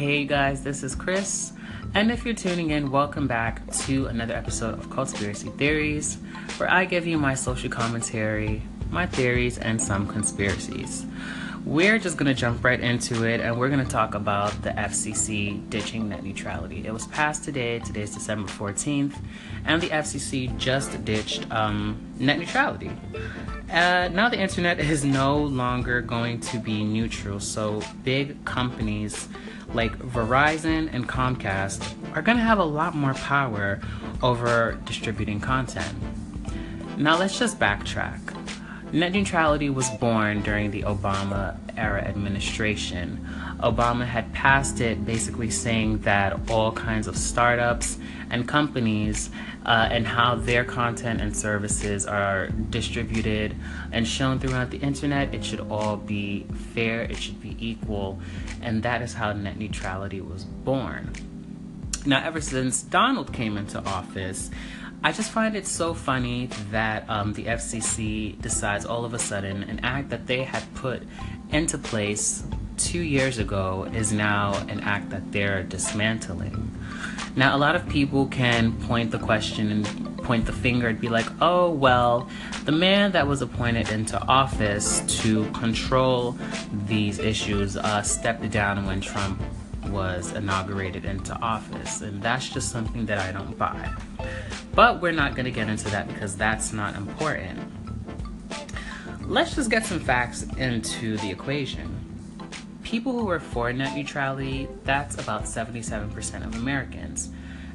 Hey guys, this is Chris, and if you're tuning in, welcome back to another episode of Conspiracy Theories, where I give you my social commentary, my theories, and some conspiracies. We're just gonna jump right into it, and we're gonna talk about the FCC ditching net neutrality. It was passed today. Today's December 14th, and the FCC just ditched um, net neutrality. Uh, now the internet is no longer going to be neutral, so big companies like Verizon and Comcast are going to have a lot more power over distributing content. Now let's just backtrack. Net neutrality was born during the Obama era administration. Obama had passed it basically saying that all kinds of startups and companies uh, and how their content and services are distributed and shown throughout the internet, it should all be fair, it should be equal, and that is how net neutrality was born. Now, ever since Donald came into office, I just find it so funny that um, the FCC decides all of a sudden an act that they had put into place two years ago is now an act that they're dismantling. Now, a lot of people can point the question and point the finger and be like, oh, well, the man that was appointed into office to control these issues uh, stepped down when Trump was inaugurated into office. And that's just something that I don't buy. But we're not going to get into that because that's not important. Let's just get some facts into the equation. People who are for net neutrality, that's about 77% of Americans.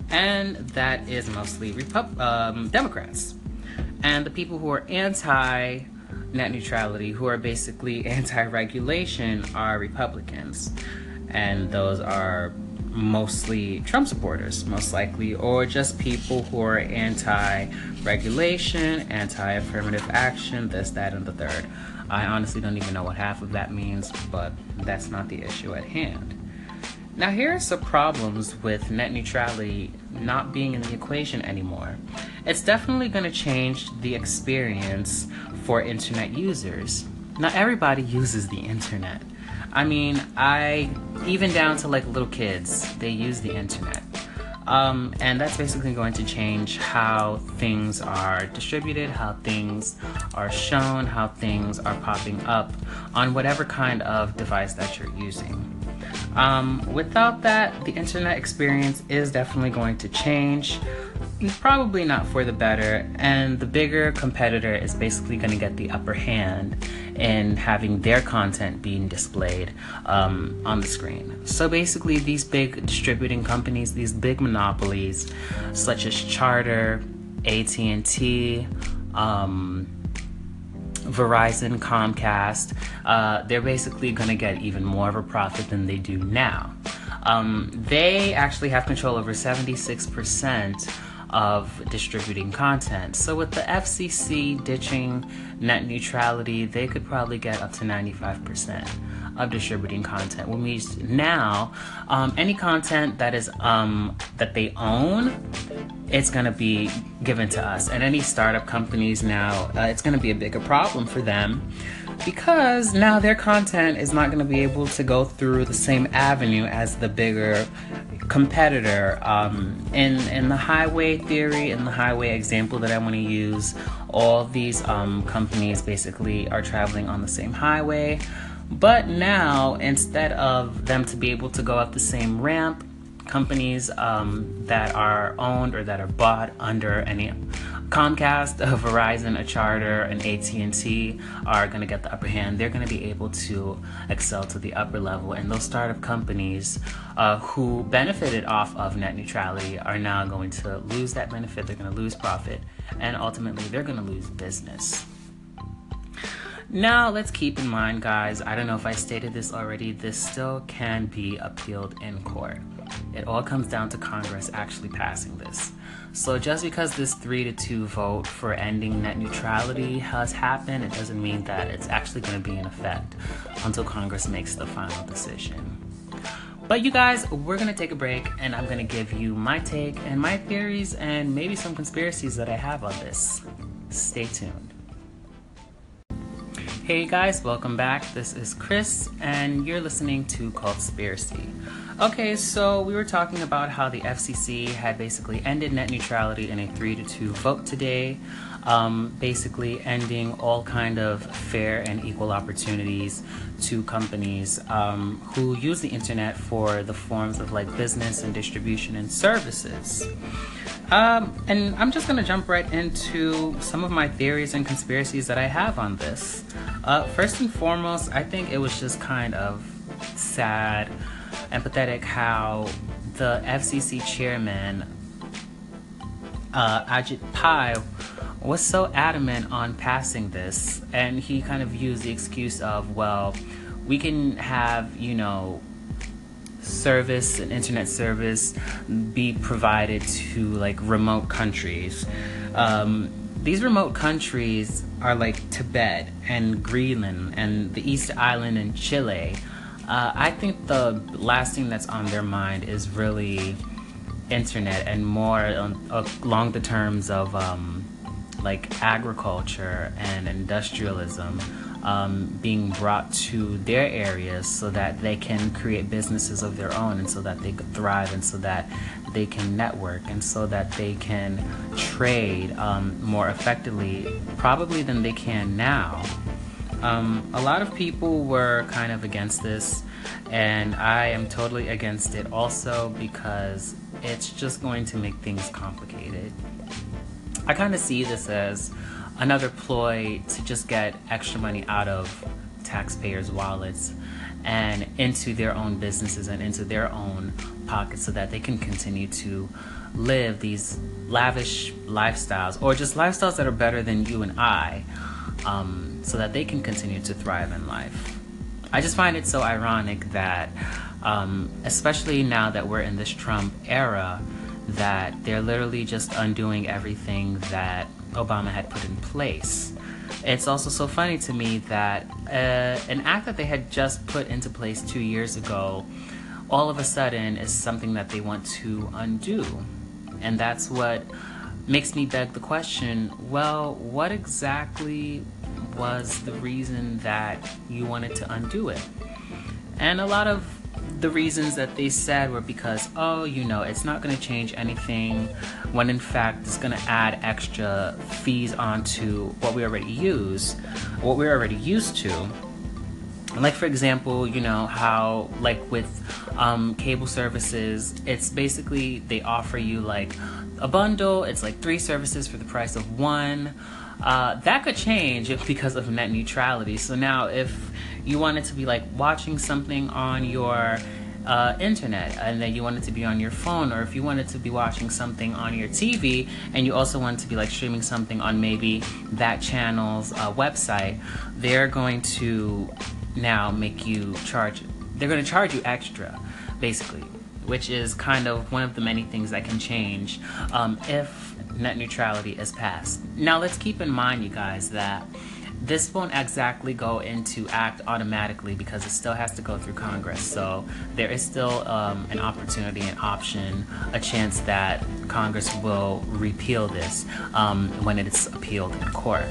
And that is mostly Repub- um, Democrats. And the people who are anti net neutrality, who are basically anti regulation, are Republicans. And those are mostly Trump supporters, most likely, or just people who are anti regulation, anti affirmative action, this, that, and the third. I honestly don't even know what half of that means, but that's not the issue at hand. Now, here are some problems with net neutrality not being in the equation anymore. It's definitely going to change the experience for internet users. Not everybody uses the internet. I mean, I even down to like little kids, they use the internet. Um, and that's basically going to change how things are distributed, how things are shown, how things are popping up on whatever kind of device that you're using. Um, without that, the internet experience is definitely going to change. Probably not for the better, and the bigger competitor is basically going to get the upper hand in having their content being displayed um, on the screen. So basically, these big distributing companies, these big monopolies, such as Charter, AT&T, um, Verizon, Comcast, uh, they're basically going to get even more of a profit than they do now. Um, they actually have control over 76% of distributing content. So with the FCC ditching net neutrality, they could probably get up to 95% of distributing content. Which means now, um, any content that is um, that they own, it's going to be given to us. And any startup companies now, uh, it's going to be a bigger problem for them because now their content is not going to be able to go through the same avenue as the bigger competitor. Um, in in the highway theory, and the highway example that I want to use, all these um, companies basically are traveling on the same highway. But now, instead of them to be able to go up the same ramp, companies um, that are owned or that are bought under any Comcast, a Verizon, a Charter, and AT&T are going to get the upper hand. They're going to be able to excel to the upper level, and those startup companies uh, who benefited off of net neutrality are now going to lose that benefit. They're going to lose profit, and ultimately, they're going to lose business. Now, let's keep in mind, guys, I don't know if I stated this already, this still can be appealed in court. It all comes down to Congress actually passing this. So, just because this 3 to 2 vote for ending net neutrality has happened, it doesn't mean that it's actually going to be in effect until Congress makes the final decision. But you guys, we're gonna take a break and I'm gonna give you my take and my theories and maybe some conspiracies that I have on this. Stay tuned. Hey guys, welcome back. This is Chris, and you're listening to Conspiracy. Okay, so we were talking about how the FCC had basically ended net neutrality in a three to two vote today, um, basically ending all kind of fair and equal opportunities to companies um, who use the internet for the forms of like business and distribution and services. Um, and I'm just going to jump right into some of my theories and conspiracies that I have on this. Uh, first and foremost, I think it was just kind of sad empathetic how the FCC chairman, uh, Ajit Pai, was so adamant on passing this, and he kind of used the excuse of, well, we can have, you know, service and internet service be provided to like remote countries. Um, these remote countries are like Tibet and Greenland and the East Island and Chile. Uh, I think the last thing that's on their mind is really internet and more on, along the terms of um, like agriculture and industrialism um, being brought to their areas so that they can create businesses of their own and so that they could thrive and so that they can network and so that they can trade um, more effectively, probably than they can now. Um, a lot of people were kind of against this, and I am totally against it also because it's just going to make things complicated. I kind of see this as another ploy to just get extra money out of taxpayers' wallets and into their own businesses and into their own pockets so that they can continue to live these lavish lifestyles or just lifestyles that are better than you and I um, so that they can continue to thrive in life. I just find it so ironic that, um, especially now that we're in this Trump era, that they're literally just undoing everything that Obama had put in place. It's also so funny to me that uh, an act that they had just put into place two years ago, all of a sudden is something that they want to undo. And that's what makes me beg the question well, what exactly was the reason that you wanted to undo it? And a lot of the reasons that they said were because, oh, you know, it's not going to change anything, when in fact it's going to add extra fees onto what we already use, what we're already used to. Like, for example, you know, how, like, with um, cable services, it's basically they offer you like a bundle, it's like three services for the price of one. Uh, that could change because of net neutrality. So now, if you wanted to be like watching something on your uh, internet and then you wanted to be on your phone, or if you wanted to be watching something on your TV and you also wanted to be like streaming something on maybe that channel's uh, website, they're going to now make you charge. They're going to charge you extra, basically, which is kind of one of the many things that can change um, if net neutrality is passed. Now, let's keep in mind, you guys, that this won't exactly go into act automatically because it still has to go through Congress. So there is still um, an opportunity, an option, a chance that Congress will repeal this um, when it's appealed in court.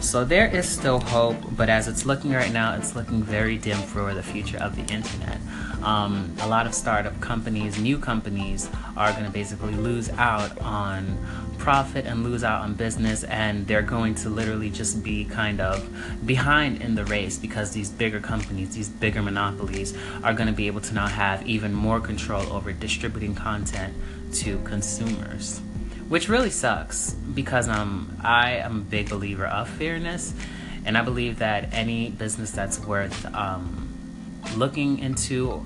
So there is still hope, but as it's looking right now, it's looking very dim for the future of the internet. Um, a lot of startup companies, new companies, are going to basically lose out on profit and lose out on business and they're going to literally just be kind of behind in the race because these bigger companies these bigger monopolies are going to be able to now have even more control over distributing content to consumers which really sucks because um, i am a big believer of fairness and i believe that any business that's worth um, looking into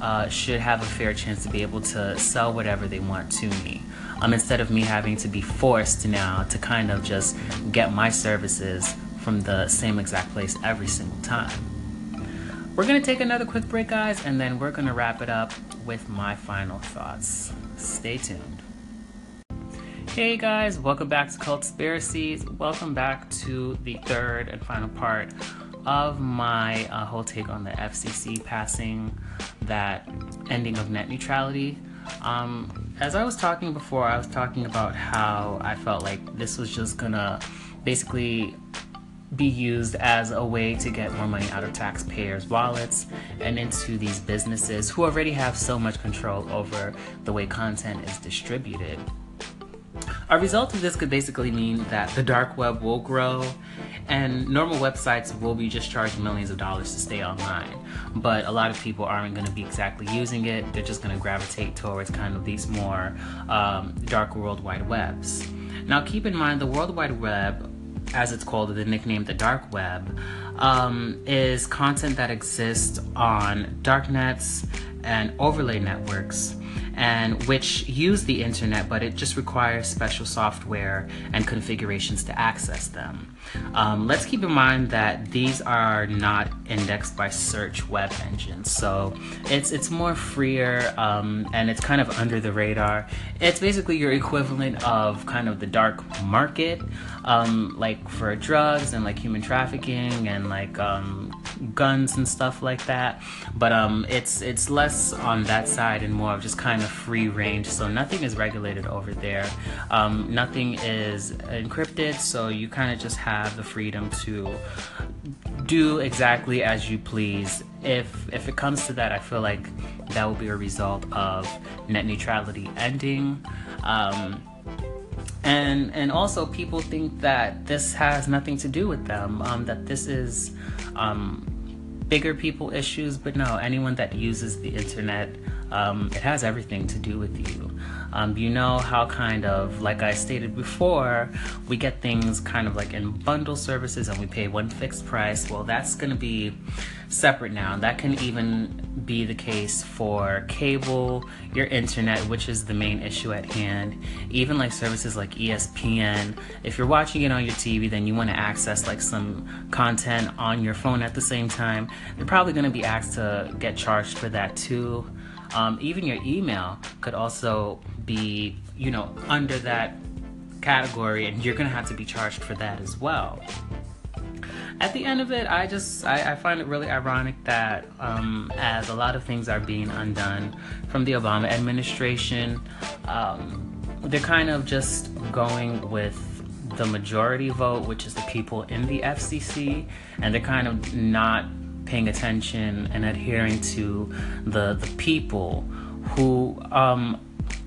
uh, should have a fair chance to be able to sell whatever they want to me um, instead of me having to be forced now to kind of just get my services from the same exact place every single time. We're gonna take another quick break, guys, and then we're gonna wrap it up with my final thoughts. Stay tuned. Hey guys, welcome back to Cult Conspiracies. Welcome back to the third and final part of my uh, whole take on the FCC passing that ending of net neutrality. Um, as I was talking before, I was talking about how I felt like this was just gonna basically be used as a way to get more money out of taxpayers' wallets and into these businesses who already have so much control over the way content is distributed. A result of this could basically mean that the dark web will grow and normal websites will be just charged millions of dollars to stay online. But a lot of people aren't going to be exactly using it, they're just going to gravitate towards kind of these more um, dark world wide webs. Now, keep in mind the World Wide Web as it's called, the nickname the dark web, um, is content that exists on darknets and overlay networks and which use the internet, but it just requires special software and configurations to access them. Um, let's keep in mind that these are not indexed by search web engines, so it's it's more freer um, and it's kind of under the radar. It's basically your equivalent of kind of the dark market, um, like for drugs and like human trafficking and like um, guns and stuff like that. But um, it's it's less on that side and more of just kind of free range. So nothing is regulated over there. Um, nothing is encrypted, so you kind of just have the freedom to do exactly as you please. If if it comes to that, I feel like that will be a result of net neutrality ending. Um, and and also people think that this has nothing to do with them um, that this is um, bigger people issues, but no, anyone that uses the internet, um, it has everything to do with you. Um, you know how kind of, like I stated before, we get things kind of like in bundle services and we pay one fixed price. Well, that's going to be separate now. That can even be the case for cable, your internet, which is the main issue at hand. Even like services like ESPN. If you're watching it on your TV, then you want to access like some content on your phone at the same time. You're probably going to be asked to get charged for that too. Um, even your email could also be, you know, under that category, and you're to have to be charged for that as well. At the end of it, I just I, I find it really ironic that um, as a lot of things are being undone from the Obama administration, um, they're kind of just going with the majority vote, which is the people in the FCC, and they're kind of not paying attention and adhering to the the people who um,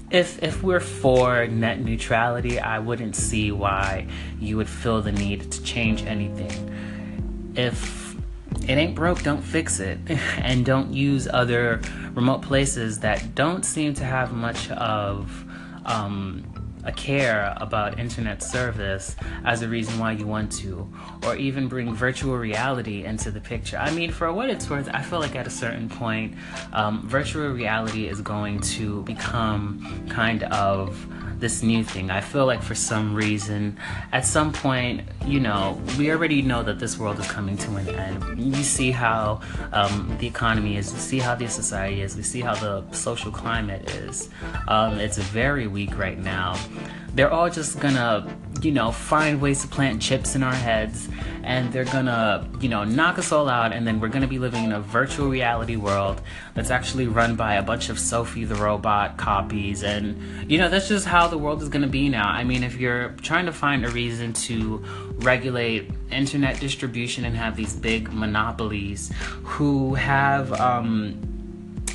if if we're for net neutrality, I wouldn't see why you would feel the need to change anything if it ain't broke, don't fix it. and don't use other remote places that don't seem to have much of um, a care about internet service as a reason why you want to, or even bring virtual reality into the picture. I mean, for what it's worth, I feel like at a certain point, um, virtual reality is going to become kind of this new thing. I feel like for some reason, at some point, you know, we already know that this world is coming to an end. You see how um, the economy is, we see how the society is, we see how the social climate is. Um, it's very weak right now. They're all just gonna, you know, find ways to plant chips in our heads and they're gonna, you know, knock us all out, and then we're gonna be living in a virtual reality world that's actually run by a bunch of Sophie the robot copies, and you know, that's just how the world is gonna be now. I mean, if you're trying to find a reason to regulate internet distribution and have these big monopolies who have, um,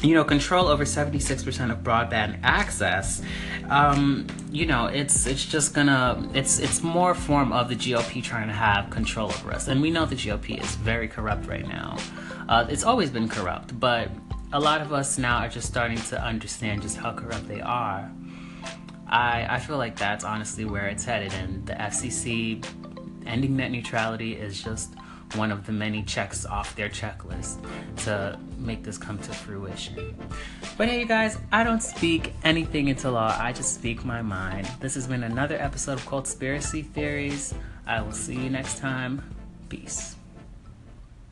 you know, control over 76% of broadband access, um, you know, it's it's just gonna it's it's more form of the GOP trying to have control over us, and we know the GOP is very corrupt right now. Uh, it's always been corrupt, but a lot of us now are just starting to understand just how corrupt they are. I I feel like that's honestly where it's headed, and the FCC ending net neutrality is just one of the many checks off their checklist to make this come to fruition. But hey, you guys, I don't speak anything into law, I just speak my mind. This has been another episode of cold Conspiracy Theories. I will see you next time. Peace.